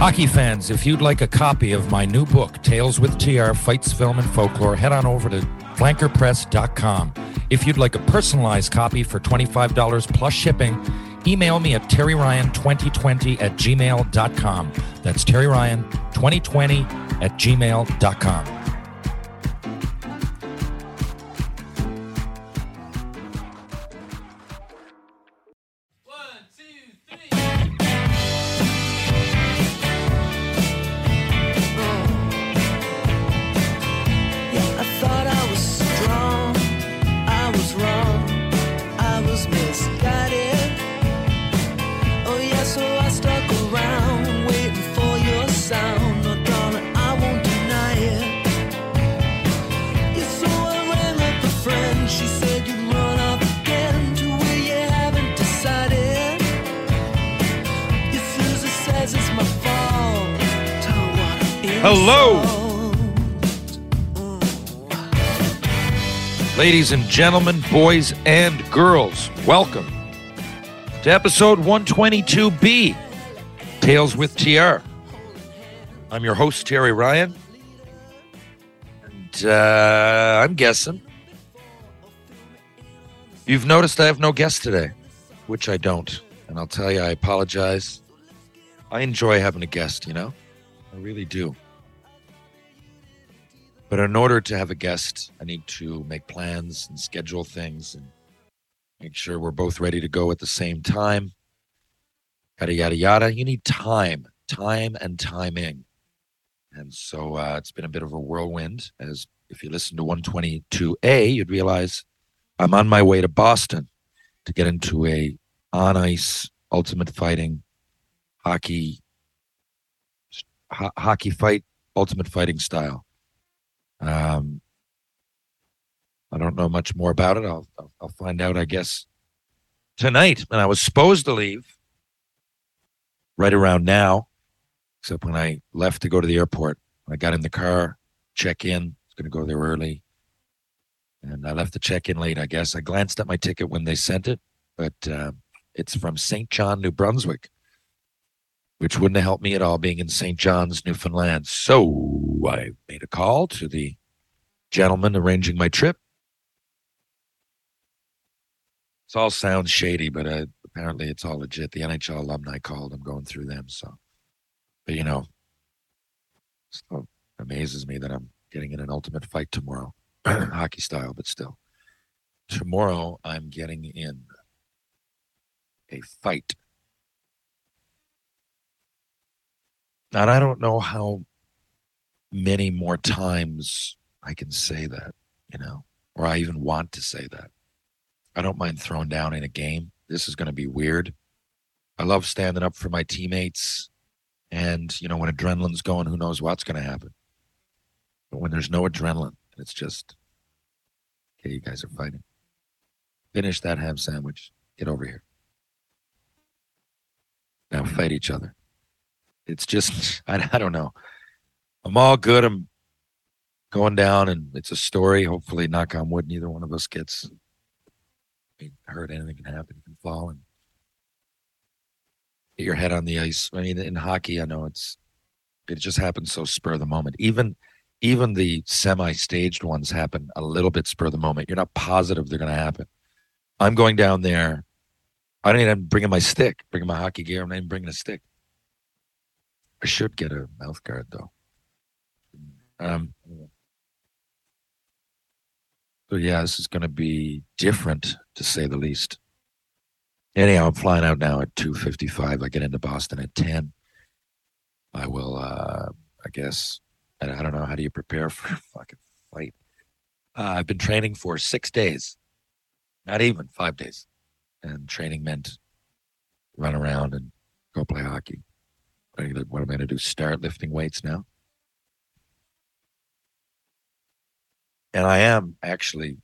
Hockey fans, if you'd like a copy of my new book, Tales with TR Fights, Film, and Folklore, head on over to flankerpress.com. If you'd like a personalized copy for $25 plus shipping, email me at terryryan2020 at gmail.com. That's terryryan2020 at gmail.com. Ladies and gentlemen, boys and girls, welcome to episode 122B Tales with TR. I'm your host, Terry Ryan. And uh, I'm guessing. You've noticed I have no guest today, which I don't. And I'll tell you, I apologize. I enjoy having a guest, you know? I really do. But in order to have a guest, I need to make plans and schedule things and make sure we're both ready to go at the same time. Yada, yada, yada. You need time, time and timing. And so uh, it's been a bit of a whirlwind. As if you listen to 122A, you'd realize I'm on my way to Boston to get into a on ice ultimate fighting hockey ho- hockey fight ultimate fighting style. Um, I don't know much more about it. I'll, I'll I'll find out, I guess, tonight. And I was supposed to leave right around now, except when I left to go to the airport. I got in the car, check in. Was going to go there early, and I left the check in late. I guess I glanced at my ticket when they sent it, but uh, it's from St. John, New Brunswick, which wouldn't have helped me at all being in St. John's, Newfoundland. So I made a call to the gentleman arranging my trip. This all sounds shady, but uh, apparently it's all legit. The NHL alumni called. I'm going through them. So, but you know, still amazes me that I'm getting in an ultimate fight tomorrow, hockey style, but still. Tomorrow I'm getting in a fight. And I don't know how many more times I can say that, you know, or I even want to say that. I don't mind throwing down in a game. This is going to be weird. I love standing up for my teammates. And, you know, when adrenaline's going, who knows what's going to happen. But when there's no adrenaline, it's just, okay, you guys are fighting. Finish that ham sandwich. Get over here. Now fight each other. It's just, I, I don't know. I'm all good. I'm going down, and it's a story. Hopefully, knock on wood, neither one of us gets hurt. Anything can happen. You can fall and get your head on the ice. I mean, in hockey, I know it's it just happens so spur of the moment. Even even the semi-staged ones happen a little bit spur of the moment. You're not positive they're going to happen. I'm going down there. I don't even bringing my stick, bringing my hockey gear. I'm not even bringing a stick. I should get a mouth guard though. Um, so yeah, this is going to be different to say the least. Anyhow, I'm flying out now at 2:55. I get into Boston at 10. I will, uh, I guess, I, I don't know. How do you prepare for a fucking flight? Uh, I've been training for six days, not even five days, and training meant run around and go play hockey. What am I going to do? Start lifting weights now? And I am actually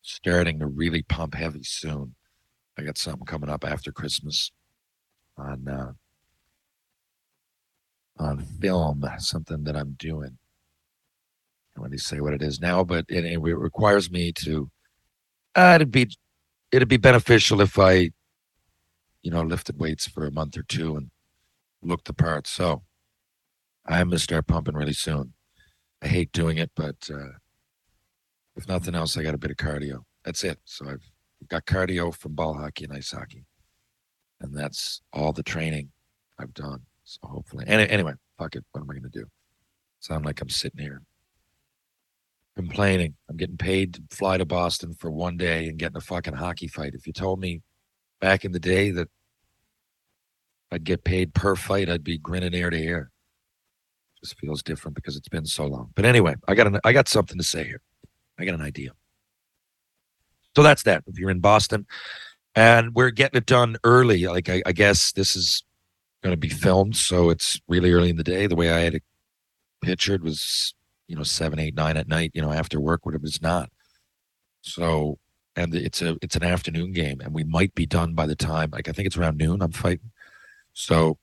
starting to really pump heavy soon. I got something coming up after Christmas on uh, on film, something that I'm doing. I want to say what it is now, but it, it requires me to. Uh, it'd be it'd be beneficial if I, you know, lifted weights for a month or two and looked the part. So I'm gonna start pumping really soon. I hate doing it, but uh, if nothing else, I got a bit of cardio. That's it. So I've got cardio from ball hockey and ice hockey, and that's all the training I've done. So hopefully, and anyway, fuck it. What am I going to do? Sound like I'm sitting here complaining. I'm getting paid to fly to Boston for one day and getting a fucking hockey fight. If you told me back in the day that I'd get paid per fight, I'd be grinning ear to ear. Just feels different because it's been so long. But anyway, I got an, I got something to say here. I got an idea. So that's that. If you're in Boston, and we're getting it done early, like I, I guess this is going to be filmed, so it's really early in the day. The way I had it pictured was, you know, seven, eight, nine at night, you know, after work, whatever it's not. So, and it's a it's an afternoon game, and we might be done by the time, like I think it's around noon. I'm fighting, so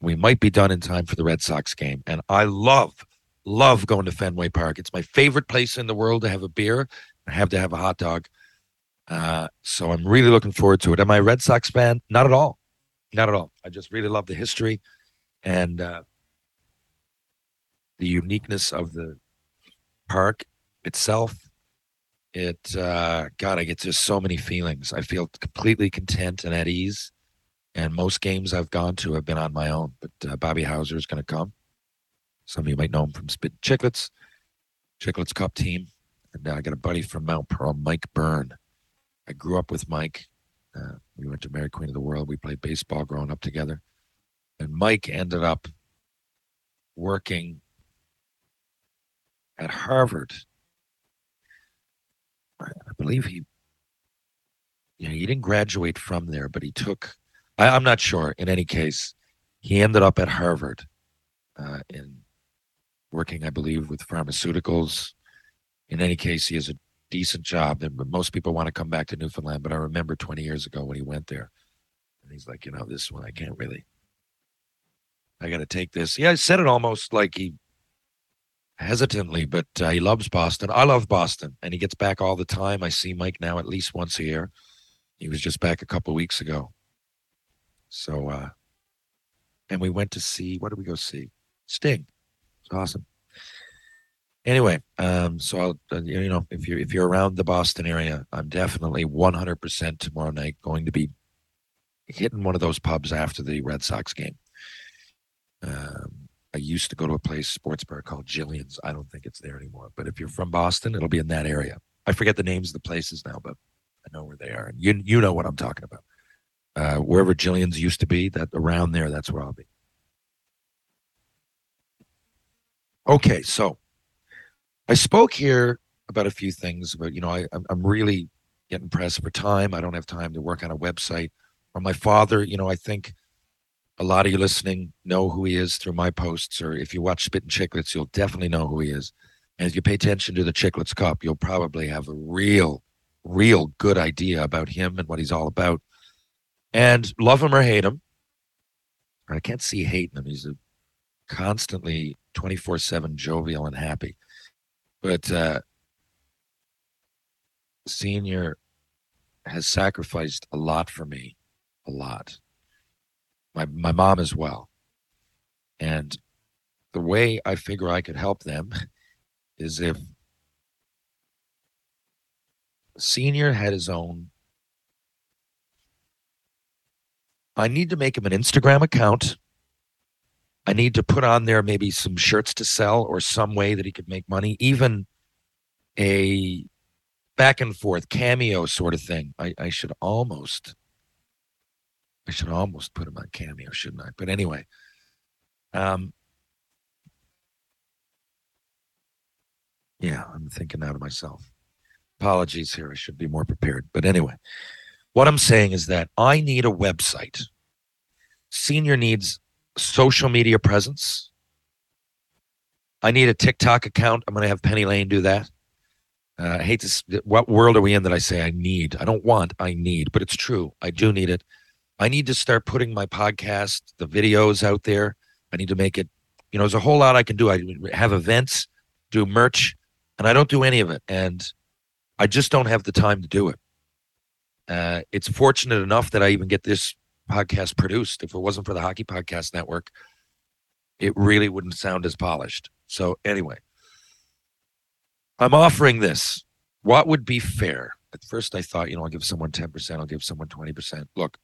we might be done in time for the Red Sox game. And I love, love going to Fenway Park. It's my favorite place in the world to have a beer. I have to have a hot dog. Uh, so I'm really looking forward to it. Am I a Red Sox fan? Not at all. Not at all. I just really love the history and uh, the uniqueness of the park itself. It, uh, God, I get just so many feelings. I feel completely content and at ease. And most games I've gone to have been on my own. But uh, Bobby Hauser is going to come. Some of you might know him from Spit Chiclets, Chiclets Cup team. And uh, I got a buddy from Mount Pearl, Mike Byrne. I grew up with Mike. Uh, we went to Mary Queen of the World. We played baseball growing up together. And Mike ended up working at Harvard. I believe he, you know, he didn't graduate from there, but he took, I, I'm not sure. In any case, he ended up at Harvard uh, in working, I believe, with pharmaceuticals. In any case, he has a decent job. And most people want to come back to Newfoundland, but I remember 20 years ago when he went there, and he's like, you know, this one I can't really. I got to take this. Yeah, I said it almost like he hesitantly, but uh, he loves Boston. I love Boston, and he gets back all the time. I see Mike now at least once a year. He was just back a couple weeks ago. So, uh, and we went to see. What did we go see? Sting. It's awesome. Anyway, um, so I'll, uh, you know, if you're if you're around the Boston area, I'm definitely 100% tomorrow night going to be hitting one of those pubs after the Red Sox game. Um, I used to go to a place, sports bar called Jillian's. I don't think it's there anymore. But if you're from Boston, it'll be in that area. I forget the names of the places now, but I know where they are. And you you know what I'm talking about. Uh, wherever Jillian's used to be, that around there, that's where I'll be. Okay, so I spoke here about a few things, but you know, I, I'm really getting pressed for time. I don't have time to work on a website. Or my father, you know, I think a lot of you listening know who he is through my posts, or if you watch Spittin' Chiclets, you'll definitely know who he is. And if you pay attention to the Chicklets Cup, you'll probably have a real, real good idea about him and what he's all about. And love him or hate him, I can't see hating him. He's constantly 24 7 jovial and happy. But uh, senior has sacrificed a lot for me, a lot. My my mom as well, and the way I figure I could help them is if senior had his own. I need to make him an Instagram account. I need to put on there maybe some shirts to sell or some way that he could make money, even a back and forth cameo sort of thing. I, I should almost I should almost put him on cameo, shouldn't I? But anyway. Um Yeah, I'm thinking out of myself. Apologies here. I should be more prepared. But anyway, what I'm saying is that I need a website. Senior needs social media presence. I need a TikTok account. I'm going to have Penny Lane do that. Uh, I hate this. What world are we in that I say I need? I don't want. I need, but it's true. I do need it. I need to start putting my podcast, the videos out there. I need to make it. You know, there's a whole lot I can do. I have events, do merch, and I don't do any of it. And I just don't have the time to do it. Uh, it's fortunate enough that I even get this podcast produced. If it wasn't for the Hockey Podcast Network, it really wouldn't sound as polished. So, anyway, I'm offering this. What would be fair? At first, I thought, you know, I'll give someone 10%, I'll give someone 20%. Look,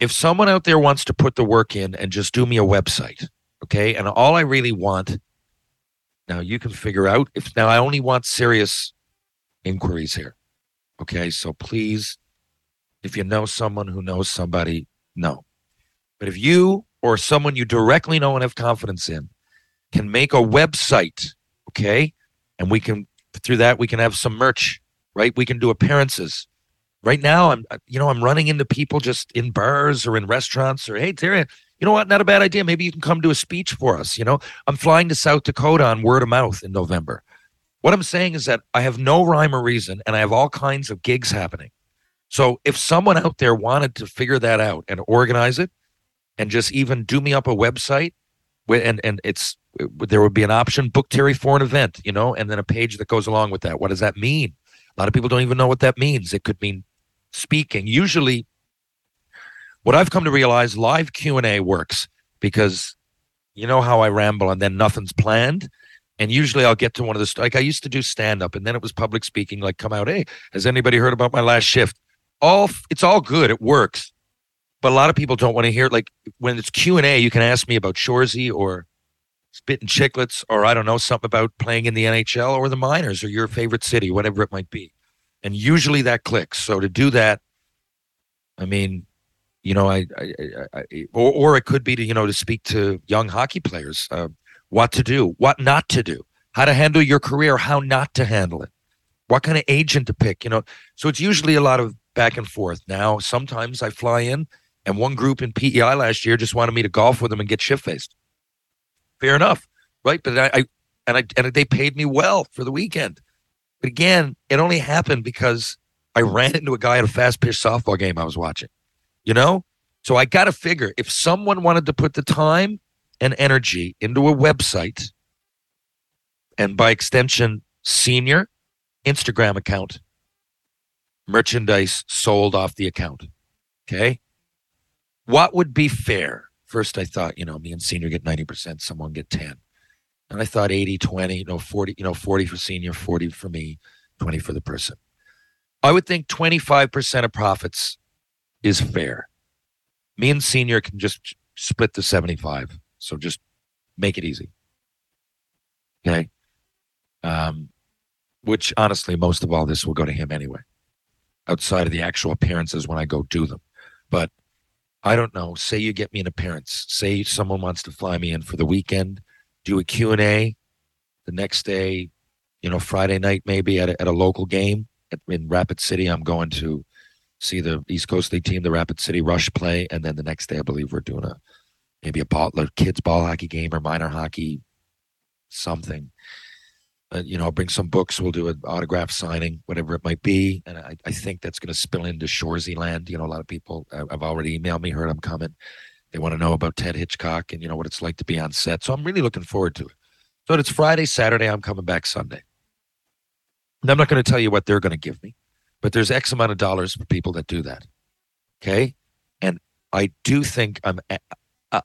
if someone out there wants to put the work in and just do me a website, okay, and all I really want now you can figure out if now I only want serious inquiries here. Okay, so please, if you know someone who knows somebody, no. But if you or someone you directly know and have confidence in can make a website, okay, and we can through that we can have some merch, right? We can do appearances. Right now, I'm uh, you know I'm running into people just in bars or in restaurants or hey Terry, you know what? Not a bad idea. Maybe you can come do a speech for us. You know, I'm flying to South Dakota on word of mouth in November. What I'm saying is that I have no rhyme or reason and I have all kinds of gigs happening. So if someone out there wanted to figure that out and organize it and just even do me up a website and and it's there would be an option book Terry for an event, you know, and then a page that goes along with that. What does that mean? A lot of people don't even know what that means. It could mean speaking. Usually what I've come to realize live Q&A works because you know how I ramble and then nothing's planned and usually I'll get to one of the like I used to do stand up and then it was public speaking like come out hey has anybody heard about my last shift? All it's all good it works. But a lot of people don't want to hear like when it's Q&A you can ask me about Shoresy or Spittin' Chiclets or I don't know something about playing in the NHL or the minors or your favorite city whatever it might be. And usually that clicks. So to do that I mean you know, I, I, I, I or, or it could be to, you know, to speak to young hockey players, uh, what to do, what not to do, how to handle your career, how not to handle it, what kind of agent to pick, you know. So it's usually a lot of back and forth. Now, sometimes I fly in, and one group in PEI last year just wanted me to golf with them and get shit faced. Fair enough, right? But I, I and I and they paid me well for the weekend. But again, it only happened because I ran into a guy at a fast pitch softball game I was watching you know so i got to figure if someone wanted to put the time and energy into a website and by extension senior instagram account merchandise sold off the account okay what would be fair first i thought you know me and senior get 90% someone get 10 and i thought 80 20 you know 40 you know 40 for senior 40 for me 20 for the person i would think 25% of profits is fair. Me and senior can just split the 75. So just make it easy. Okay. Um, which honestly, most of all this will go to him anyway, outside of the actual appearances when I go do them. But I don't know. Say you get me an appearance. Say someone wants to fly me in for the weekend, do a Q&A the next day, you know, Friday night maybe at a, at a local game at, in Rapid City. I'm going to see the East Coast League team, the Rapid City Rush play, and then the next day, I believe we're doing a maybe a ball, kids ball hockey game or minor hockey, something. You know, I'll bring some books. We'll do an autograph signing, whatever it might be, and I, I think that's going to spill into Shoresy land. You know, a lot of people have already emailed me, heard I'm coming. They want to know about Ted Hitchcock and you know what it's like to be on set. So I'm really looking forward to it. So it's Friday, Saturday. I'm coming back Sunday. And I'm not going to tell you what they're going to give me, but there's X amount of dollars for people that do that. Okay. And I do think I'm,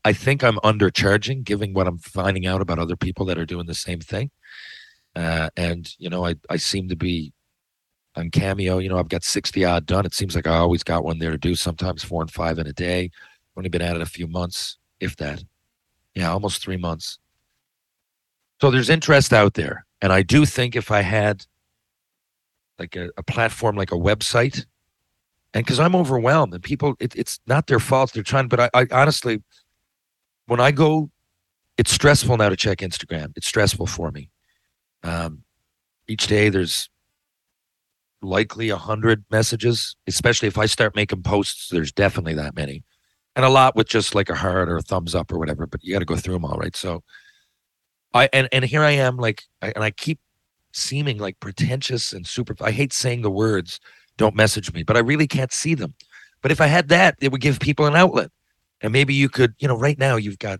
I- think I'm undercharging, given what I'm finding out about other people that are doing the same thing. Uh, and you know, I I seem to be on Cameo. You know, I've got sixty odd done. It seems like I always got one there to do. Sometimes four and five in a day. Only been at it a few months, if that. Yeah, almost three months. So there's interest out there, and I do think if I had like a, a platform like a website, and because I'm overwhelmed, and people, it, it's not their fault. They're trying, but I, I honestly, when I go, it's stressful now to check Instagram. It's stressful for me. Um, each day there's likely a hundred messages, especially if I start making posts. There's definitely that many, and a lot with just like a heart or a thumbs up or whatever. But you got to go through them all, right? So, I and and here I am, like, I, and I keep seeming like pretentious and super. I hate saying the words "don't message me," but I really can't see them. But if I had that, it would give people an outlet, and maybe you could, you know, right now you've got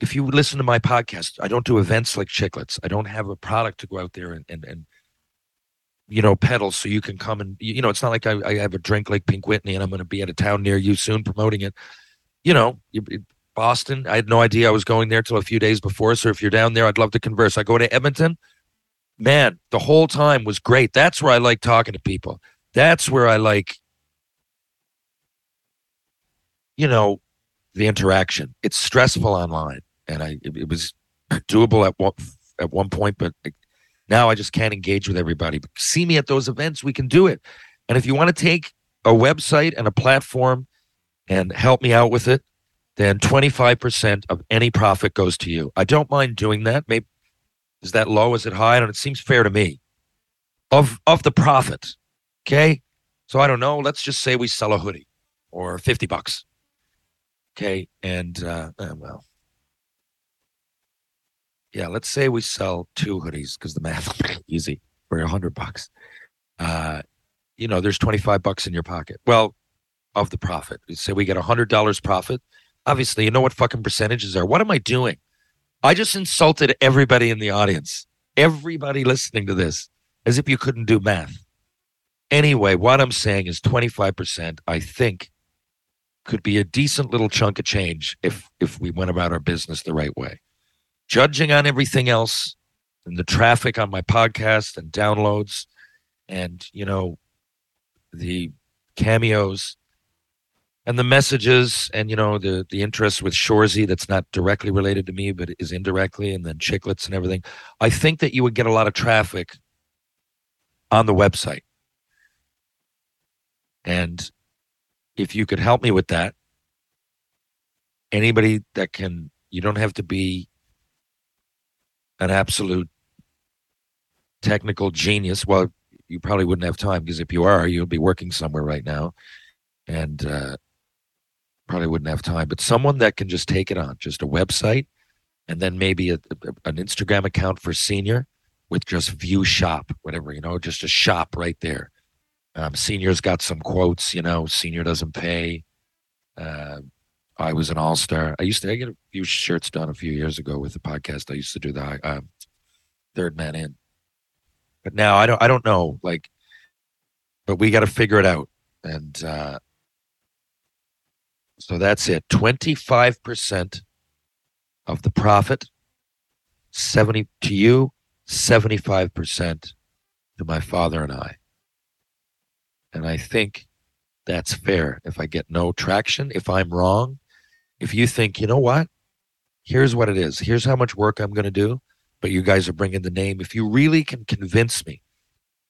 if you listen to my podcast, I don't do events like Chiclets. I don't have a product to go out there and and, and you know pedal so you can come and you know it's not like I, I have a drink like Pink Whitney and I'm going to be at a town near you soon promoting it. You know, Boston. I had no idea I was going there till a few days before. So if you're down there, I'd love to converse. I go to Edmonton. Man, the whole time was great. That's where I like talking to people. That's where I like, you know, the interaction. It's stressful online, and I it, it was doable at one at one point, but now I just can't engage with everybody. But see me at those events, we can do it. And if you want to take a website and a platform and help me out with it, then 25% of any profit goes to you. I don't mind doing that. Maybe is that low? Is it high? And it seems fair to me. Of of the profit. Okay. So I don't know. Let's just say we sell a hoodie or 50 bucks. Okay. And uh, uh, well, yeah, let's say we sell two hoodies because the math is easy for a hundred bucks. Uh, you know, there's 25 bucks in your pocket. Well, of the profit, say we get a hundred dollars profit. Obviously, you know what fucking percentages are. What am I doing? I just insulted everybody in the audience, everybody listening to this, as if you couldn't do math. Anyway, what I'm saying is 25%, I think, could be a decent little chunk of change if if we went about our business the right way. Judging on everything else and the traffic on my podcast and downloads and you know the cameos and the messages and you know the the interest with Shoresy that's not directly related to me but is indirectly and then chiclets and everything. I think that you would get a lot of traffic on the website. And if you could help me with that, anybody that can, you don't have to be an absolute technical genius. Well, you probably wouldn't have time because if you are, you'll be working somewhere right now and uh, probably wouldn't have time. But someone that can just take it on, just a website and then maybe a, a- an Instagram account for senior with just view shop, whatever, you know, just a shop right there. Um, senior's got some quotes, you know, senior doesn't pay. Uh, I was an all star. I used to I get a few shirts done a few years ago with the podcast. I used to do the um, third man in, but now I don't. I don't know. Like, but we got to figure it out. And uh, so that's it. Twenty five percent of the profit, seventy to you, seventy five percent to my father and I. And I think that's fair. If I get no traction, if I'm wrong, if you think, you know what, here's what it is, here's how much work I'm going to do, but you guys are bringing the name. If you really can convince me,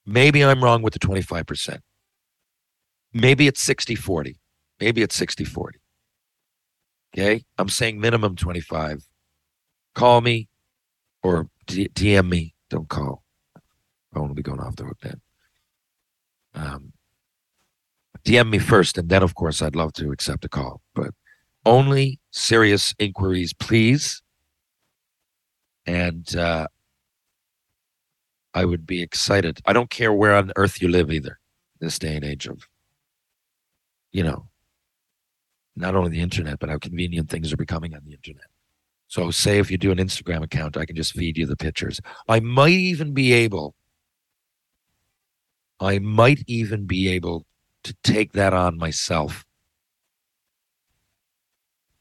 maybe I'm wrong with the 25%. Maybe it's 60 40. Maybe it's 60 40. Okay. I'm saying minimum 25. Call me or DM me. Don't call. I won't be going off the hook then. Um, DM me first, and then, of course, I'd love to accept a call. But only serious inquiries, please. And uh, I would be excited. I don't care where on earth you live either, this day and age of, you know, not only the internet, but how convenient things are becoming on the internet. So, say if you do an Instagram account, I can just feed you the pictures. I might even be able, I might even be able to take that on myself,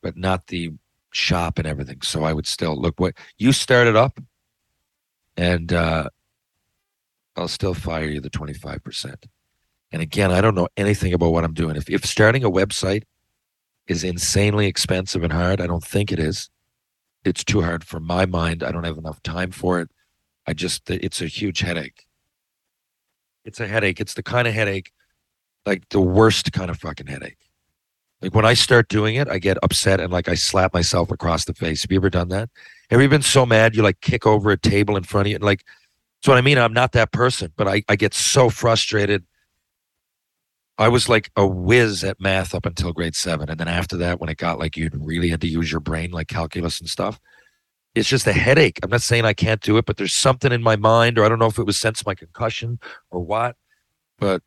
but not the shop and everything. So, I would still look what you started up, and uh, I'll still fire you the 25%. And again, I don't know anything about what I'm doing. If, if starting a website is insanely expensive and hard, I don't think it is it's too hard for my mind. I don't have enough time for it. I just, it's a huge headache. It's a headache. It's the kind of headache, like the worst kind of fucking headache. Like when I start doing it, I get upset and like I slap myself across the face. Have you ever done that? Have you been so mad you like kick over a table in front of you? And like, that's what I mean. I'm not that person, but I, I get so frustrated. I was like a whiz at math up until grade seven. And then after that, when it got like you really had to use your brain, like calculus and stuff, it's just a headache. I'm not saying I can't do it, but there's something in my mind, or I don't know if it was since my concussion or what, but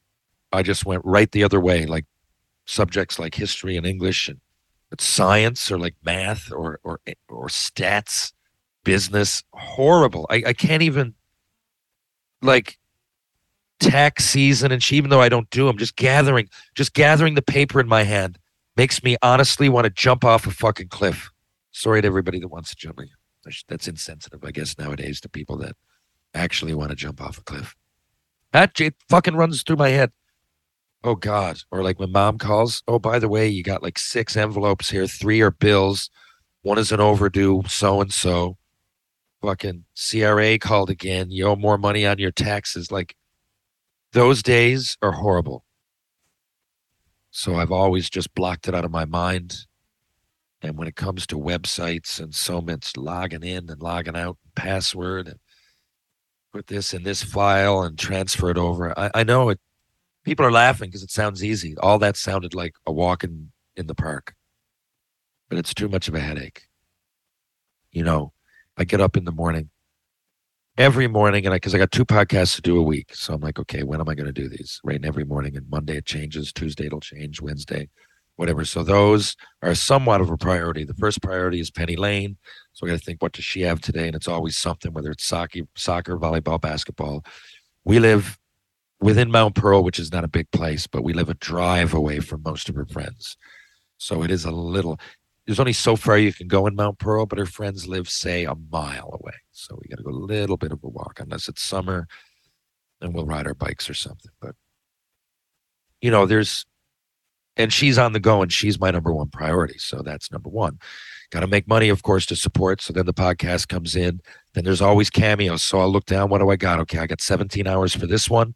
I just went right the other way. Like subjects like history and English and science or like math or or eh, or stats, business, horrible. I, I can't even like tax season and she, even though I don't do them, just gathering, just gathering the paper in my hand makes me honestly want to jump off a fucking cliff. Sorry to everybody that wants to jump. That's insensitive, I guess, nowadays to people that actually want to jump off a cliff. That it fucking runs through my head. Oh God. Or like when mom calls, oh, by the way, you got like six envelopes here. Three are bills. One is an overdue, so and so. Fucking CRA called again. You owe more money on your taxes. Like those days are horrible. So I've always just blocked it out of my mind. And when it comes to websites and so much logging in and logging out, and password and put this in this file and transfer it over, I, I know it. People are laughing because it sounds easy. All that sounded like a walk in, in the park, but it's too much of a headache. You know, I get up in the morning every morning and I because I got two podcasts to do a week. So I'm like, okay, when am I going to do these? Right. And every morning and Monday it changes, Tuesday it'll change, Wednesday, whatever. So those are somewhat of a priority. The first priority is Penny Lane. So I got to think, what does she have today? And it's always something, whether it's soccer, soccer, volleyball, basketball. We live within Mount Pearl, which is not a big place, but we live a drive away from most of her friends. So it is a little, there's only so far you can go in Mount Pearl, but her friends live, say, a mile away. So we got to go a little bit of a walk, unless it's summer, and we'll ride our bikes or something. But, you know, there's, and she's on the go, and she's my number one priority. So that's number one. Got to make money, of course, to support. So then the podcast comes in. Then there's always cameos. So I'll look down. What do I got? Okay, I got 17 hours for this one,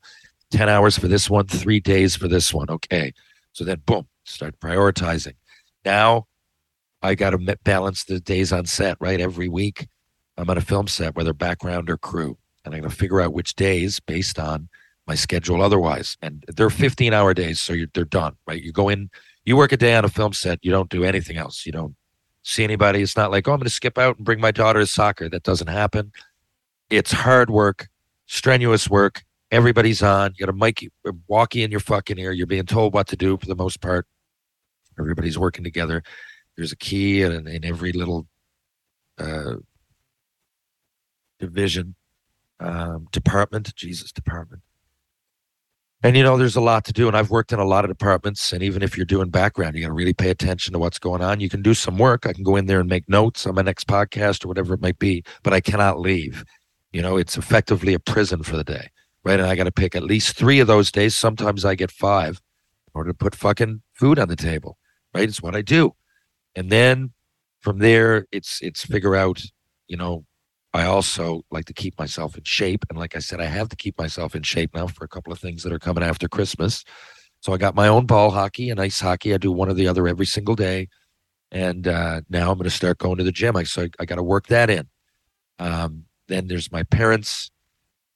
10 hours for this one, three days for this one. Okay. So then, boom, start prioritizing. Now I got to balance the days on set, right? Every week I'm on a film set, whether background or crew. And I'm going to figure out which days based on my schedule otherwise. And they're 15 hour days, so they're done, right? You go in, you work a day on a film set, you don't do anything else. You don't see anybody. It's not like, oh, I'm going to skip out and bring my daughter to soccer. That doesn't happen. It's hard work, strenuous work. Everybody's on. You got a mic, walkie in your fucking ear. You're being told what to do for the most part. Everybody's working together there's a key in, in every little uh, division, um, department, Jesus department. And you know, there's a lot to do, and I've worked in a lot of departments. And even if you're doing background, you got to really pay attention to what's going on. You can do some work. I can go in there and make notes on my next podcast or whatever it might be, but I cannot leave. You know, it's effectively a prison for the day, right? And I got to pick at least three of those days. Sometimes I get five in order to put fucking food on the table, right? It's what I do. And then from there it's it's figure out you know i also like to keep myself in shape. And like i said i have to keep myself in shape now for a couple of things that are coming after christmas. So i got my own ball hockey and ice hockey. I do one or the other every single day. And uh, now i'm going to start going to the gym. I so i, I got to work that in. Um, then there's my parents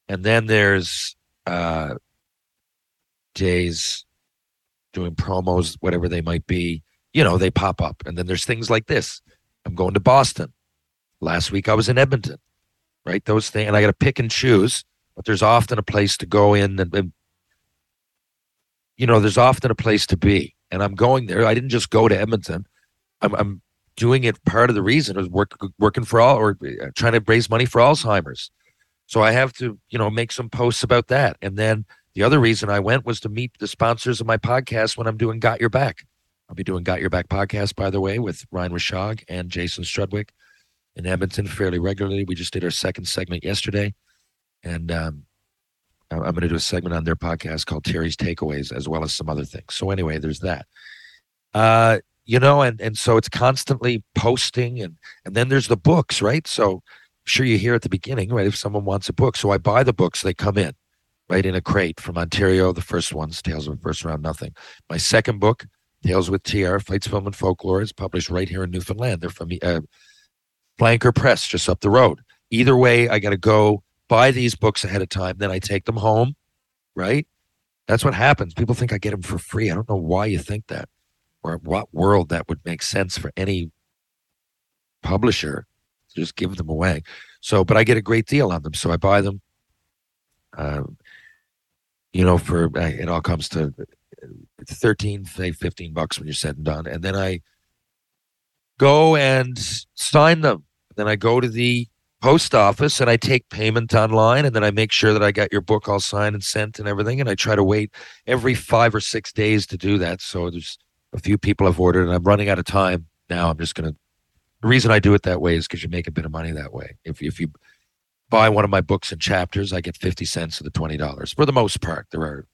and then there's uh, days doing promos whatever they might be you know, they pop up. And then there's things like this. I'm going to Boston. Last week I was in Edmonton, right? Those things, and I got to pick and choose. But there's often a place to go in, and, and you know, there's often a place to be. And I'm going there. I didn't just go to Edmonton. I'm, I'm doing it part of the reason is work, working for all or uh, trying to raise money for Alzheimer's. So I have to, you know, make some posts about that. And then the other reason I went was to meet the sponsors of my podcast when I'm doing Got Your Back. I'll be doing Got Your Back podcast, by the way, with Ryan Rishaug and Jason Strudwick in Edmonton fairly regularly. We just did our second segment yesterday. And um, I'm going to do a segment on their podcast called Terry's Takeaways, as well as some other things. So anyway, there's that. Uh, you know, and and so it's constantly posting, and and then there's the books, right? So sure you hear at the beginning, right? If someone wants a book, so I buy the books, they come in, right in a crate from Ontario. The first one's Tales of First Round Nothing. My second book, Tales with TR, Fights, Film, and Folklore, is published right here in Newfoundland. They're from uh, Flanker Press, just up the road. Either way, I got to go buy these books ahead of time. Then I take them home, right? That's what happens. People think I get them for free. I don't know why you think that, or what world that would make sense for any publisher just give them away. So, but I get a great deal on them, so I buy them. Um, you know, for uh, it all comes to 13, say 15 bucks when you're said and done. And then I go and sign them. Then I go to the post office and I take payment online and then I make sure that I got your book all signed and sent and everything. And I try to wait every five or six days to do that. So there's a few people have ordered and I'm running out of time now. I'm just going to, the reason I do it that way is because you make a bit of money that way. If, if you buy one of my books and chapters, I get 50 cents of the $20 for the most part. There are,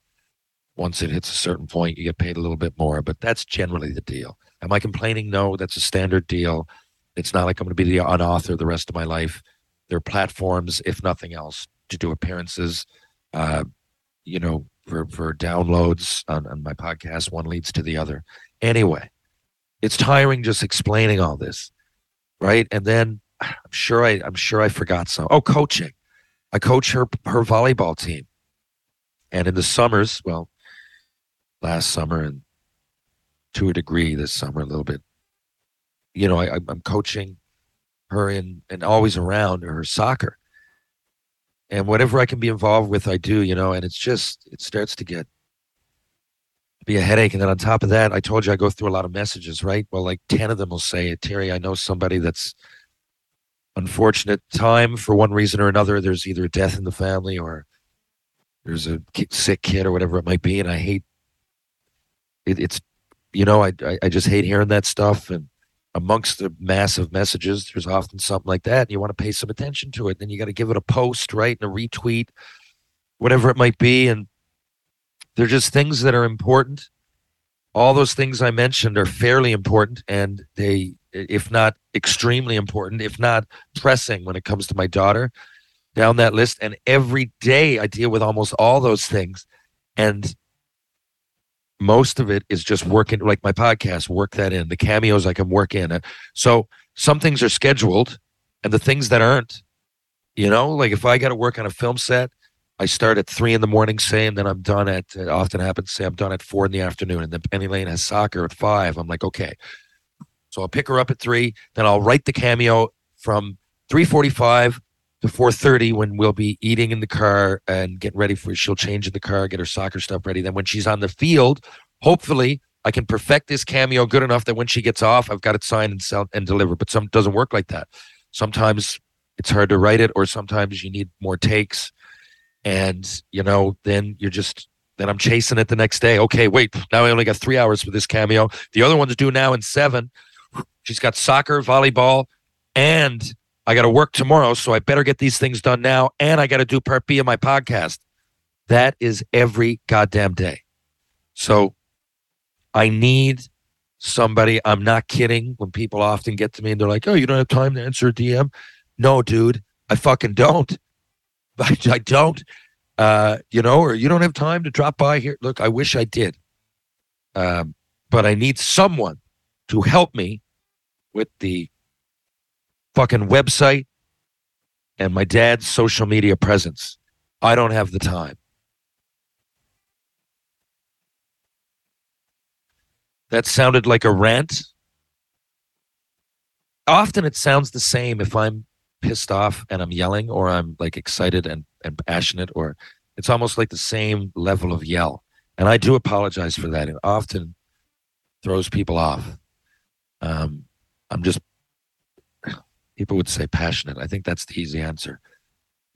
once it hits a certain point, you get paid a little bit more, but that's generally the deal. Am I complaining? No, that's a standard deal. It's not like I'm going to be the an author the rest of my life There are platforms, if nothing else, to do appearances. Uh, you know, for for downloads on, on my podcast, one leads to the other. Anyway, it's tiring just explaining all this, right? And then I'm sure I I'm sure I forgot some. Oh, coaching. I coach her her volleyball team, and in the summers, well, last summer and to a degree this summer a little bit. You know, I, I'm coaching her in and always around her soccer. And whatever I can be involved with, I do, you know, and it's just, it starts to get, be a headache. And then on top of that, I told you I go through a lot of messages, right? Well, like 10 of them will say, Terry, I know somebody that's unfortunate time for one reason or another. There's either a death in the family or there's a sick kid or whatever it might be. And I hate it, it's, you know, I, I, I just hate hearing that stuff. And, amongst the massive messages, there's often something like that. And you want to pay some attention to it. Then you got to give it a post, right? And a retweet, whatever it might be. And they're just things that are important. All those things I mentioned are fairly important. And they, if not extremely important, if not pressing when it comes to my daughter down that list. And every day I deal with almost all those things. And most of it is just working like my podcast work that in the cameos i can work in so some things are scheduled and the things that aren't you know like if i got to work on a film set i start at three in the morning say and then i'm done at it often happens say i'm done at four in the afternoon and then penny lane has soccer at five. I'm like okay. So i'll pick her up at three then i'll write the cameo from 345 to 4.30 when we'll be eating in the car and getting ready for she'll change in the car get her soccer stuff ready. Then when she's on the field hopefully i can perfect this cameo good enough that when she gets off i've got it signed and sell and deliver but some doesn't work like that. Sometimes it's hard to write it or sometimes you need more takes and you know then you're just then i'm chasing it the next day okay wait now i only got three hours for this cameo the other one's due now in seven she's got soccer volleyball and I got to work tomorrow, so I better get these things done now. And I got to do part B of my podcast. That is every goddamn day. So I need somebody. I'm not kidding. When people often get to me and they're like, oh, you don't have time to answer a DM. No, dude, I fucking don't. I, I don't. Uh, you know, or you don't have time to drop by here. Look, I wish I did. Um, but I need someone to help me with the fucking website and my dad's social media presence. I don't have the time. That sounded like a rant. Often it sounds the same if I'm pissed off and I'm yelling or I'm like excited and, and passionate or it's almost like the same level of yell. And I do apologize for that. It often throws people off. Um, I'm just people would say passionate. I think that's the easy answer.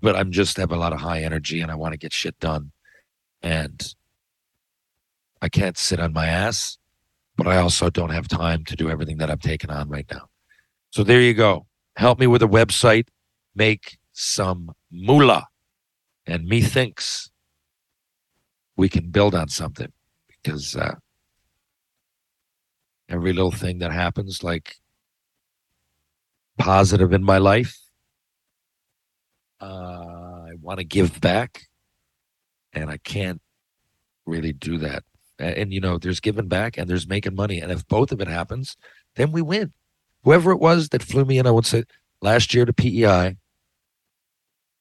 But I'm just have a lot of high energy and I want to get shit done. And I can't sit on my ass, but I also don't have time to do everything that I'm taking on right now. So there you go. Help me with a website, make some moolah. And methinks we can build on something because uh, every little thing that happens, like positive in my life, uh, I want to give back, and I can't really do that. And, and, you know, there's giving back and there's making money, and if both of it happens, then we win. Whoever it was that flew me in, I would say last year to PEI,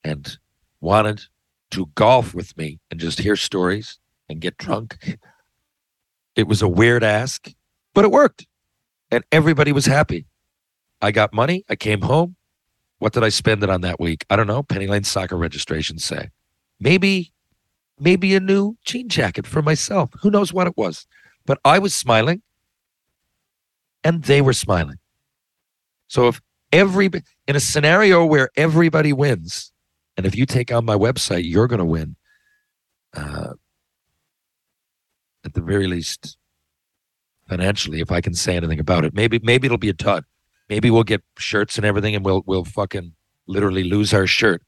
and wanted to golf with me and just hear stories and get drunk. It was a weird ask, but it worked. And everybody was happy. I got money. I came home. What did I spend it on that week? I don't know. Penny Lane soccer registration say. Maybe, maybe a new jean jacket for myself. Who knows what it was? But I was smiling and they were smiling. So if every in a scenario where everybody wins, and if you take on my website, you're going to win. Uh, at the very least, financially, if I can say anything about it. Maybe maybe it'll be a tut. Maybe we'll get shirts and everything, and we'll we'll fucking literally lose our shirt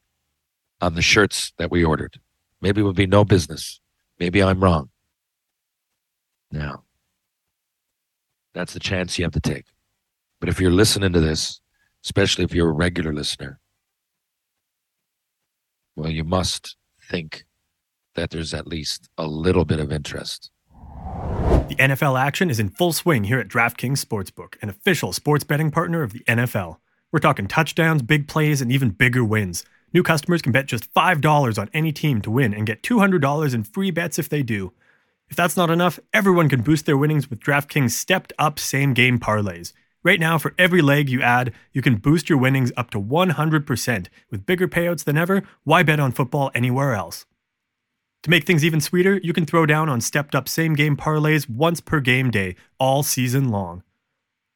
on the shirts that we ordered. Maybe it would be no business. Maybe I'm wrong. Now, that's the chance you have to take. But if you're listening to this, especially if you're a regular listener, well, you must think that there's at least a little bit of interest. The NFL action is in full swing here at DraftKings Sportsbook, an official sports betting partner of the NFL. We're talking touchdowns, big plays, and even bigger wins. New customers can bet just $5 on any team to win and get $200 in free bets if they do. If that's not enough, everyone can boost their winnings with DraftKings stepped up same game parlays. Right now, for every leg you add, you can boost your winnings up to 100%. With bigger payouts than ever, why bet on football anywhere else? To make things even sweeter, you can throw down on stepped up same game parlays once per game day, all season long.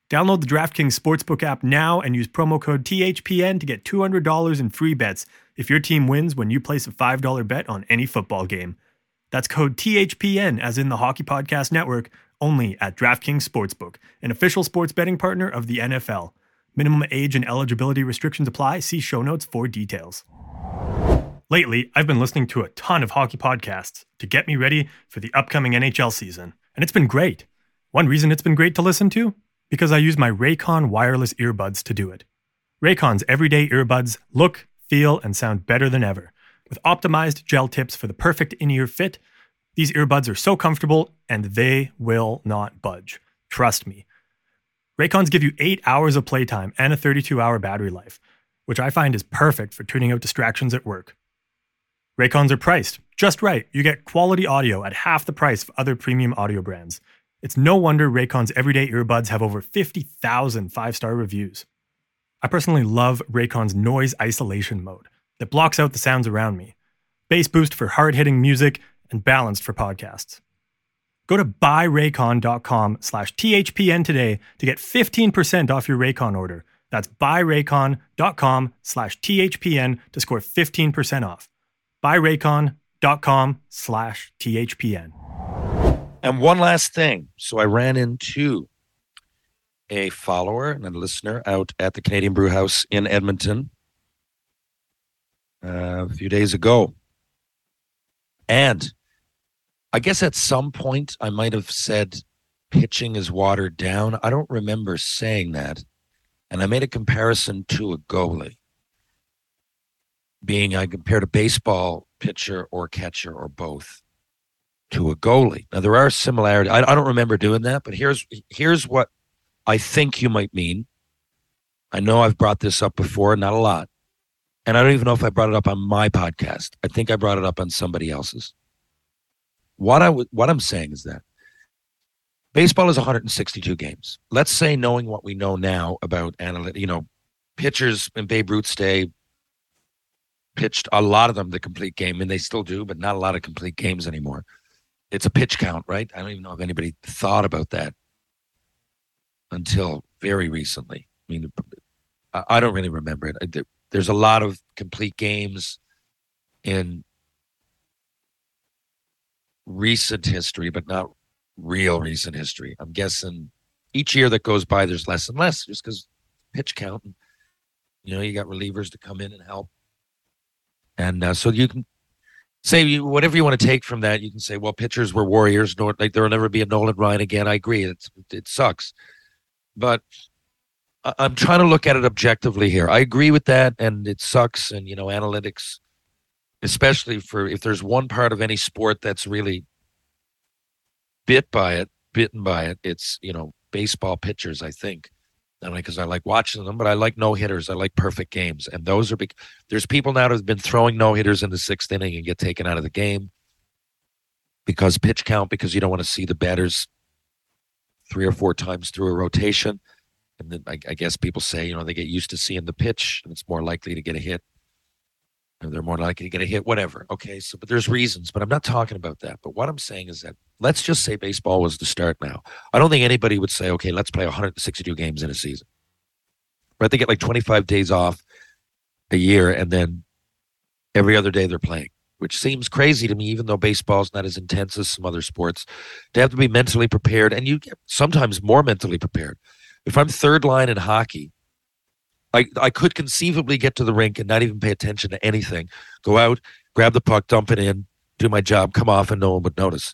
Download the DraftKings Sportsbook app now and use promo code THPN to get $200 in free bets if your team wins when you place a $5 bet on any football game. That's code THPN, as in the Hockey Podcast Network, only at DraftKings Sportsbook, an official sports betting partner of the NFL. Minimum age and eligibility restrictions apply. See show notes for details. Lately, I've been listening to a ton of hockey podcasts to get me ready for the upcoming NHL season, and it's been great. One reason it's been great to listen to? Because I use my Raycon wireless earbuds to do it. Raycon's everyday earbuds look, feel, and sound better than ever. With optimized gel tips for the perfect in ear fit, these earbuds are so comfortable and they will not budge. Trust me. Raycons give you 8 hours of playtime and a 32 hour battery life, which I find is perfect for tuning out distractions at work. Raycons are priced just right. You get quality audio at half the price of other premium audio brands. It's no wonder Raycon's everyday earbuds have over 50,000 five star reviews. I personally love Raycon's noise isolation mode that blocks out the sounds around me, bass boost for hard hitting music, and balanced for podcasts. Go to buyraycon.com slash THPN today to get 15% off your Raycon order. That's buyraycon.com slash THPN to score 15% off buyraycon.com slash THPN. And one last thing. So I ran into a follower and a listener out at the Canadian Brew House in Edmonton uh, a few days ago. And I guess at some point I might have said pitching is watered down. I don't remember saying that. And I made a comparison to a goalie being I compared a baseball pitcher or catcher or both to a goalie. Now there are similarities. I, I don't remember doing that, but here's here's what I think you might mean. I know I've brought this up before, not a lot, and I don't even know if I brought it up on my podcast. I think I brought it up on somebody else's. What I w- what I'm saying is that baseball is 162 games. Let's say knowing what we know now about analytics, you know, pitchers in Babe Ruth's day pitched a lot of them the complete game, and they still do, but not a lot of complete games anymore. It's a pitch count, right? I don't even know if anybody thought about that until very recently. I mean, I, I don't really remember it. There's a lot of complete games in recent history, but not real recent history. I'm guessing each year that goes by, there's less and less just because pitch count. And, you know, you got relievers to come in and help. And uh, so you can say you, whatever you want to take from that. You can say, well, pitchers were warriors. Nor, like there will never be a Nolan Ryan again. I agree. It's, it sucks. But I'm trying to look at it objectively here. I agree with that. And it sucks. And, you know, analytics, especially for if there's one part of any sport that's really bit by it, bitten by it, it's, you know, baseball pitchers, I think. Only because I like watching them, but I like no hitters. I like perfect games. And those are big. There's people now that have been throwing no hitters in the sixth inning and get taken out of the game because pitch count, because you don't want to see the batters three or four times through a rotation. And then I, I guess people say, you know, they get used to seeing the pitch and it's more likely to get a hit. And they're more likely to get a hit, whatever. Okay. So, but there's reasons, but I'm not talking about that. But what I'm saying is that let's just say baseball was the start now. I don't think anybody would say, okay, let's play 162 games in a season. But they get like 25 days off a year and then every other day they're playing, which seems crazy to me, even though baseball's not as intense as some other sports. They have to be mentally prepared and you get sometimes more mentally prepared. If I'm third line in hockey, I, I could conceivably get to the rink and not even pay attention to anything. Go out, grab the puck, dump it in, do my job, come off, and no one would notice.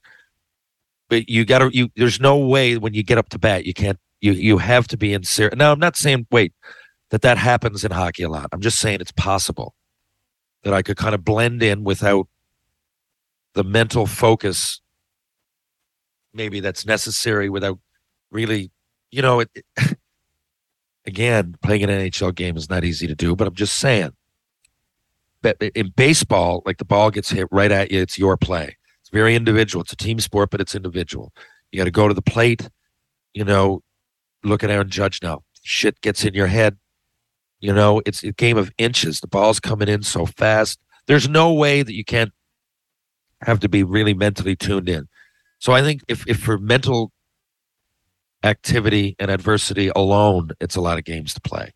But you got to you. There's no way when you get up to bat, you can't. You you have to be in serious. Now I'm not saying wait that that happens in hockey a lot. I'm just saying it's possible that I could kind of blend in without the mental focus, maybe that's necessary without really, you know, it, again, playing an NHL game is not easy to do, but I'm just saying. But in baseball, like the ball gets hit right at you, it's your play. It's very individual. It's a team sport, but it's individual. You got to go to the plate. You know, look at Aaron Judge now. Shit gets in your head. You know, it's a game of inches. The ball's coming in so fast. There's no way that you can't have to be really mentally tuned in. So I think if, if for mental activity and adversity alone, it's a lot of games to play.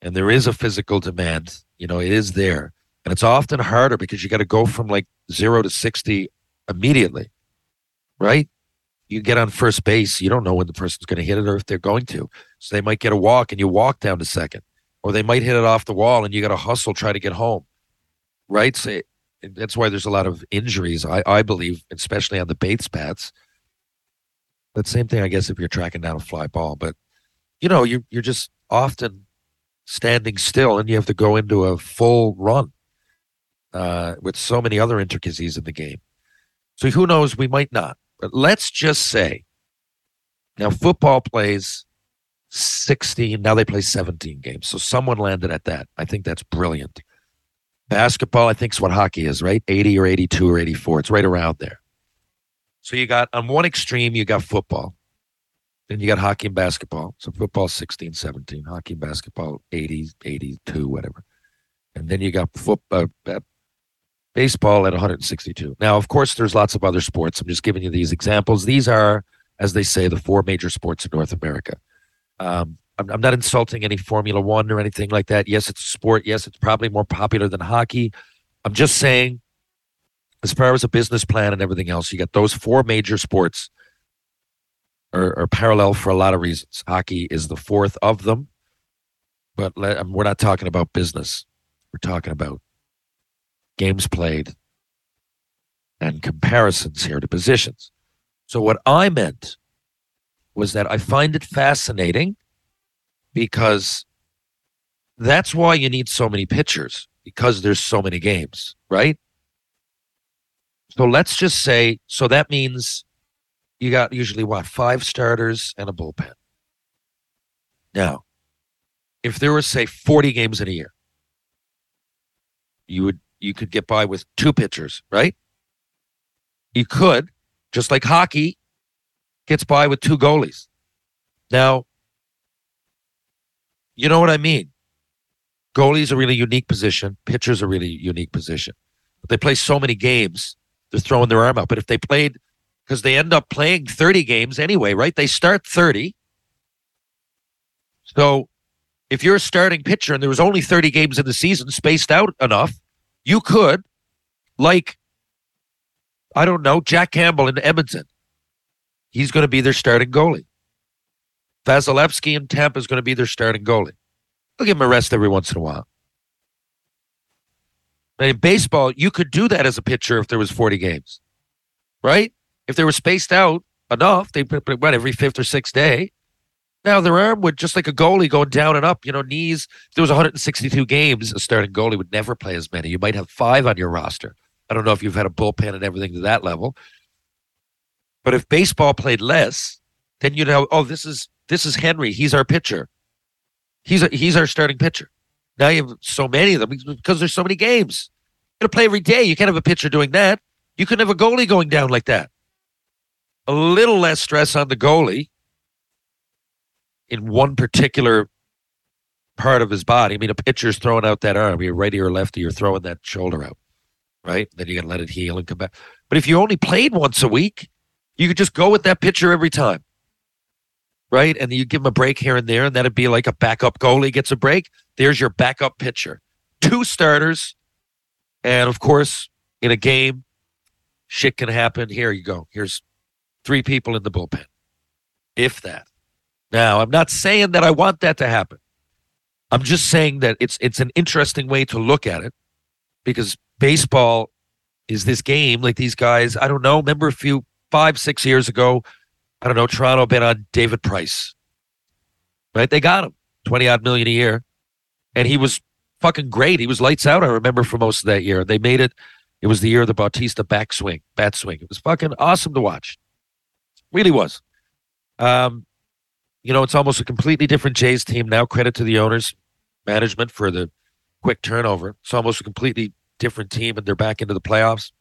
And there is a physical demand, you know, it is there. And it's often harder because you got to go from like zero to 60 immediately, right? You get on first base, you don't know when the person's going to hit it or if they're going to. So they might get a walk and you walk down to second, or they might hit it off the wall and you got to hustle, try to get home, right? So that's why there's a lot of injuries, I, I believe, especially on the Bates bats. But same thing, I guess, if you're tracking down a fly ball. But you know, you're you're just often standing still, and you have to go into a full run uh, with so many other intricacies in the game. So who knows? We might not. But let's just say now football plays 16. Now they play 17 games. So someone landed at that. I think that's brilliant. Basketball, I think, is what hockey is, right? 80 or 82 or 84. It's right around there. So you got on one extreme, you got football. Then you got hockey and basketball. So football 16, 17, hockey and basketball 80, 82, whatever. And then you got football, uh, baseball at 162. Now, of course, there's lots of other sports. I'm just giving you these examples. These are, as they say, the four major sports in North America. Um, I'm, I'm not insulting any Formula One or anything like that. Yes, it's a sport. Yes, it's probably more popular than hockey. I'm just saying as far as a business plan and everything else, you got those four major sports are, are parallel for a lot of reasons. Hockey is the fourth of them, but let, um, we're not talking about business. We're talking about games played and comparisons here to positions. So what I meant was that I find it fascinating because that's why you need so many pitchers because there's so many games, right? So let's just say, so that means you got usually what, five starters and a bullpen. Now, if there were, say, 40 games in a year, you would you could get by with two pitchers, right? You could, just like hockey gets by with two goalies. Now, you know what I mean? Goalie's a really unique position. Pitcher's a really unique position. But they play so many games they're throwing their arm out. But if they played, because they end up playing 30 games anyway, right? They start 30 So if you're a starting pitcher and there was only 30 games in the season spaced out enough, you could, like, I don't know, Jack Campbell in Edmonton. He's going to be their starting goalie. Vasilevskiy in Tampa is going to be their starting goalie. They'll give him a rest every once in a while. In baseball, you could do that as a pitcher if there was 40 games, right? If they were spaced out enough, they put what every fifth or sixth day. Now their arm would just like a goalie going down and up. You know, knees. There was 162 games, a starting goalie would never play as many. You might have five on your roster. I don't know if you've had a bullpen and everything to that level. But if baseball played less, then you know, oh, this is this is Henry. He's our pitcher. He's a, he's our starting pitcher. Now you have so many of them because there's so many games. You got to play every day. You can't have a pitcher doing that. You couldn't have a goalie going down like that. A little less stress on the goalie in one particular part of his body. I mean, a pitcher's throwing out that arm. You're righty or lefty. You're throwing that shoulder out, right? Then you got to let it heal and come back. But if you only played once a week, you could just go with that pitcher every time, right? And you give him a break here and there, and that'd be like a backup goalie gets a break. There's your backup pitcher. Two starters, and of course, in a game, shit can happen. Here you go. Here's three people in the bullpen, if that. Now, I'm not saying that I want that to happen. I'm just saying that it's it's an interesting way to look at it because baseball is this game like these guys. I don't know. Remember a few five six years ago, I don't know. Toronto bet on David Price, right? They got him twenty odd million a year, and he was fucking great. He was lights out. I remember for most of that year. They made it. It was the year of the Bautista backswing, bat swing. It was fucking awesome to watch. Really was. Um, you know, it's almost a completely different Jays team now. Credit to the owners, management for the quick turnover. It's almost a completely different team, and they're back into the playoffs.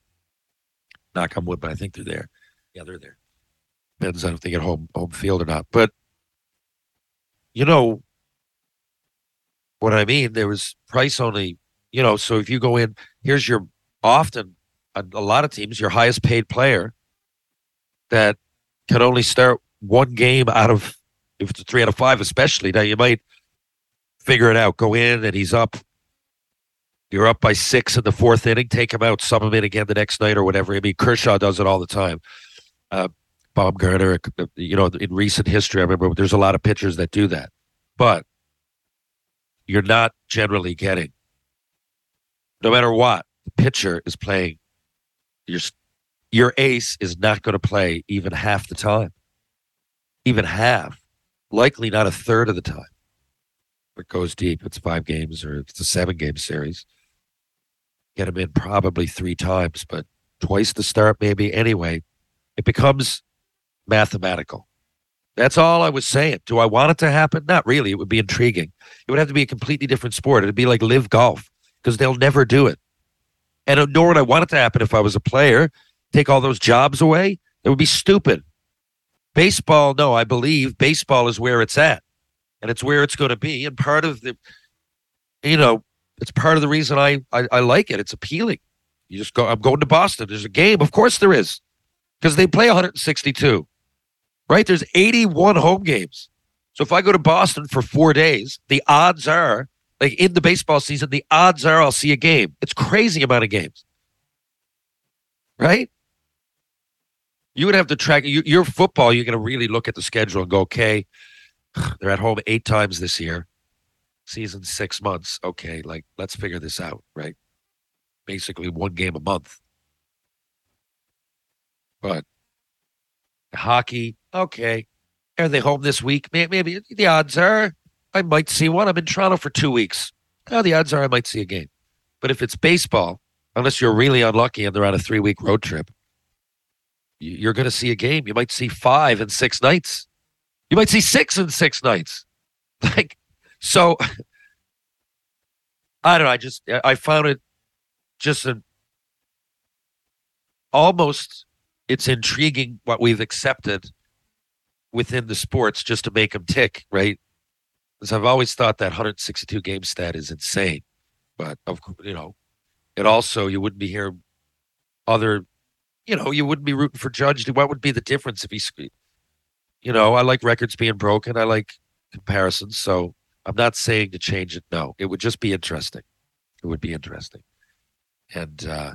Knock on wood, but I think they're there. Yeah, they're there. Depends on if they get home home field or not. But you know what I mean. There was price only. You know, so if you go in, here's your often a, a lot of teams your highest paid player that can only start one game out of if it's a three out of five, especially. Now you might figure it out. Go in and he's up. You're up by six in the fourth inning. Take him out, sub him in again the next night or whatever. I mean, Kershaw does it all the time. Uh, Bumgarner, you know, in recent history, I remember there's a lot of pitchers that do that, but you're not generally getting. No matter what, the pitcher is playing. Your your ace is not going to play even half the time, even half likely not a third of the time. If It goes deep. It's five games or it's a seven game series. Get him in probably three times, but twice the start, maybe. Anyway, it becomes mathematical. That's all I was saying. Do I want it to happen? Not really. It would be intriguing. It would have to be a completely different sport. It'd be like live golf because they'll never do it. And uh, nor would I want it to happen if I was a player. Take all those jobs away. It would be stupid. Baseball, no, I believe baseball is where it's at and it's where it's going to be. And part of the, you know, it's part of the reason I, I, I like it. It's appealing. You just go, I'm going to Boston. There's a game. Of course there is because they play 162, right? There's 81 home games. So if I go to Boston for four days, the odds are, like in the baseball season, the odds are I'll see a game. It's crazy amount of games, right? you would have to track you, your football. You're going to really look at the schedule and go, okay, they're at home eight times this year, season six months. Okay, like let's figure this out, right? Basically, one game a month. But hockey, okay, are they home this week? Maybe the odds are I might see one. I'm in Toronto for two weeks. Oh, the odds are I might see a game. But if it's baseball, unless you're really unlucky and they're on a three week road trip, you're going to see a game. You might see five in six nights. You might see six in six nights. Like, so I don't know. I just, I found it just an almost, it's intriguing what we've accepted within the sports just to make them tick, right? Because I've always thought that 162 game stat is insane. But, of you know, it also, you wouldn't be here other you know, you wouldn't be rooting for Judge. What would be the difference if he's, you know, I like records being broken. I like comparisons. So I'm not saying to change it. No, it would just be interesting. It would be interesting. And uh,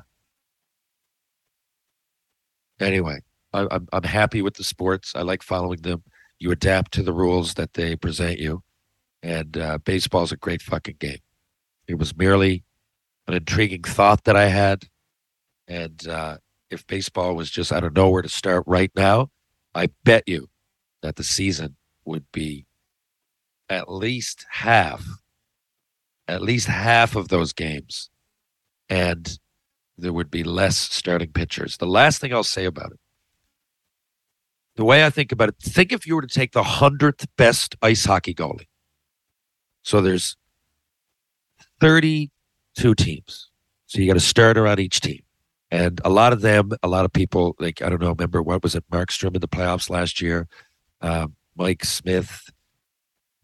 anyway, I, I'm I'm happy with the sports. I like following them. You adapt to the rules that they present you, and uh, baseball's a great fucking game. It was merely an intriguing thought that I had, and uh, if baseball was just I don't know where to start right now, I bet you that the season would be at least half, at least half of those games, and there would be less starting pitchers. The last thing I'll say about it, the way I think about it, think if you were to take the hundredth best ice hockey goalie. So there's 32 teams. So you got a starter on each team. And a lot of them, a lot of people, like, I don't know, remember what was it, Markstrom in the playoffs last year? Um, Mike Smith.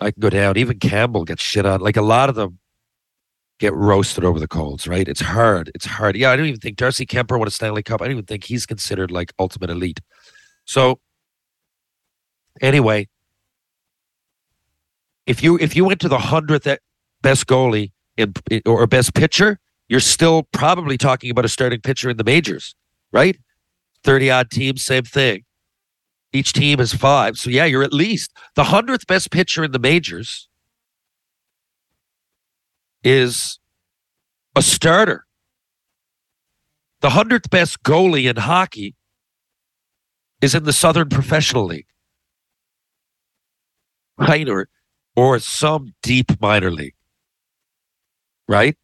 I can go down. Even Campbell gets shit on. Like a lot of them get roasted over the coals, right? It's hard. It's hard. Yeah, I don't even think Darcy Kuemper won a Stanley Cup. I don't even think he's considered like ultimate elite. So anyway, if you if you went to the hundredth best goalie in or best pitcher, you're still probably talking about a starting pitcher in the majors, right? 30 odd teams, same thing. Each team is five. So, yeah, you're at least the 100th best pitcher in the majors is a starter. The 100th best goalie in hockey is in the Southern Professional League, right? Or, or some deep minor league, right?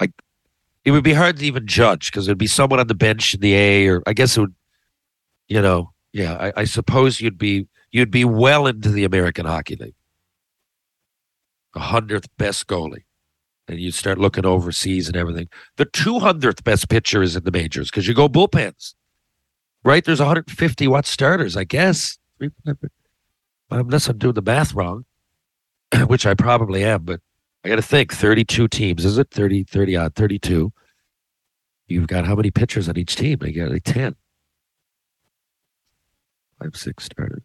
Like, it would be hard to even judge because it'd be someone on the bench in the A, or I guess it would, you know, yeah. I, I suppose you'd be you'd be well into the American Hockey League, the hundredth best goalie, and you'd start looking overseas and everything. The two hundredth best pitcher is in the majors because you go bullpens, right? There's 150 watt starters, I guess, unless I'm doing the math wrong, which I probably am, but I got to think 32 teams. Is it 30, 30 odd, 32? You've got how many pitchers on each team? I got like 10. Five, six started.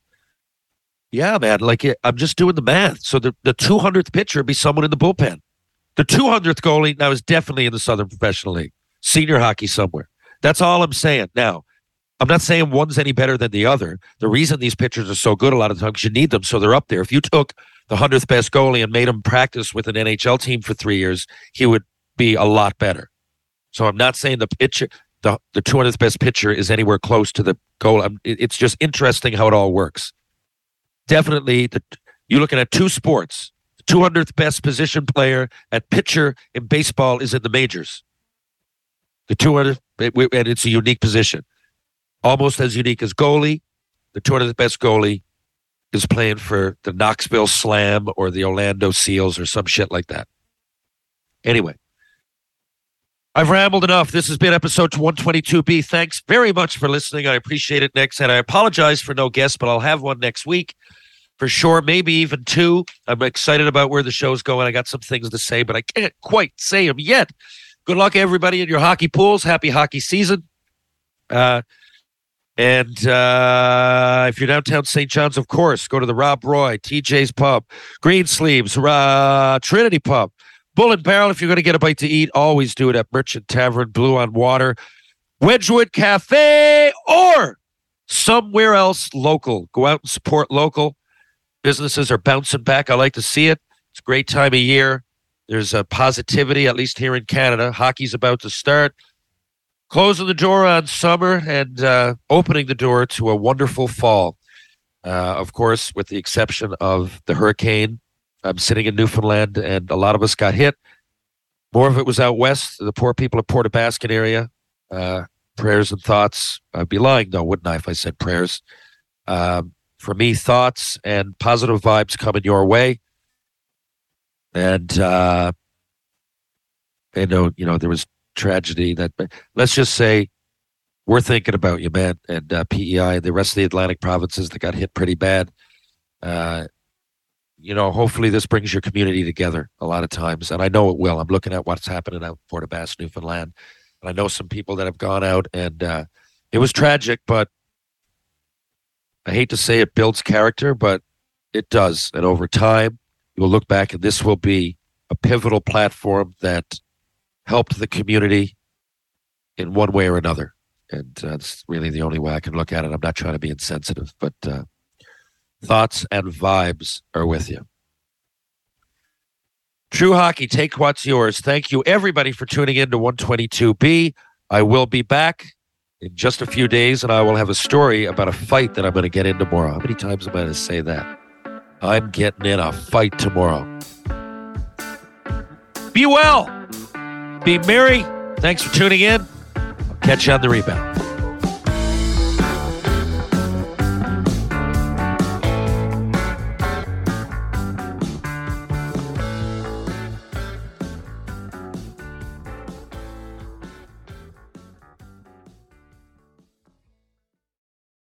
Yeah, man. Like I'm just doing the math. So the, the 200th pitcher would be someone in the bullpen. The 200th goalie now is definitely in the Southern Professional League, senior hockey somewhere. That's all I'm saying. Now, I'm not saying one's any better than the other. The reason these pitchers are so good a lot of times you need them so they're up there. If you took the 100th best goalie and made him practice with an NHL team for three years, he would be a lot better. So I'm not saying the pitcher, the, the 200th best pitcher is anywhere close to the goal. I'm, it's just interesting how it all works. Definitely, the, you're looking at two sports. The 200th best position player at pitcher in baseball is in the majors. The 200th, and it's a unique position. Almost as unique as goalie. The 200th best goalie is playing for the Knoxville Slam or the Orlando Seals or some shit like that. Anyway, I've rambled enough. This has been episode 122B. Thanks very much for listening. I appreciate it, Next, And I apologize for no guest, but I'll have one next week for sure. Maybe even two. I'm excited about where the show's going. I got some things to say, but I can't quite say them yet. Good luck, everybody, in your hockey pools. Happy hockey season. Uh, and uh, if you're downtown St. John's, of course, go to the Rob Roy, TJ's Pub, Green Sleeves, uh, Trinity Pub, Bull and Barrel. If you're going to get a bite to eat, always do it at Merchant Tavern, Blue on Water, Wedgwood Cafe, or somewhere else local. Go out and support local. Businesses are bouncing back. I like to see it. It's a great time of year. There's a positivity, at least here in Canada. Hockey's about to start closing the door on summer and uh, opening the door to a wonderful fall. Uh, of course, with the exception of the hurricane. I'm sitting in Newfoundland, and a lot of us got hit. More of it was out west, the poor people of Port area. Uh, prayers and thoughts. I'd be lying, though, wouldn't I, if I said prayers? Um, for me, thoughts and positive vibes coming your way. And uh, I know, you know, there was tragedy that let's just say we're thinking about you, man, and uh, PEI and the rest of the Atlantic provinces that got hit pretty bad. Uh, you know, hopefully this brings your community together a lot of times, and I know it will. I'm looking at what's happening out in Port aux Basques, Newfoundland, and I know some people that have gone out, and uh, it was tragic, but I hate to say it builds character, but it does. And over time, you will look back and this will be a pivotal platform that helped the community in one way or another. And uh, that's really the only way I can look at it. I'm not trying to be insensitive, but uh, thoughts and vibes are with you. True Hockey, take what's yours. Thank you, everybody, for tuning in to 122B. I will be back in just a few days, and I will have a story about a fight that I'm going to get in tomorrow. How many times am I going to say that? I'm getting in a fight tomorrow. Be well. Be merry. Thanks for tuning in. Catch you on the rebound.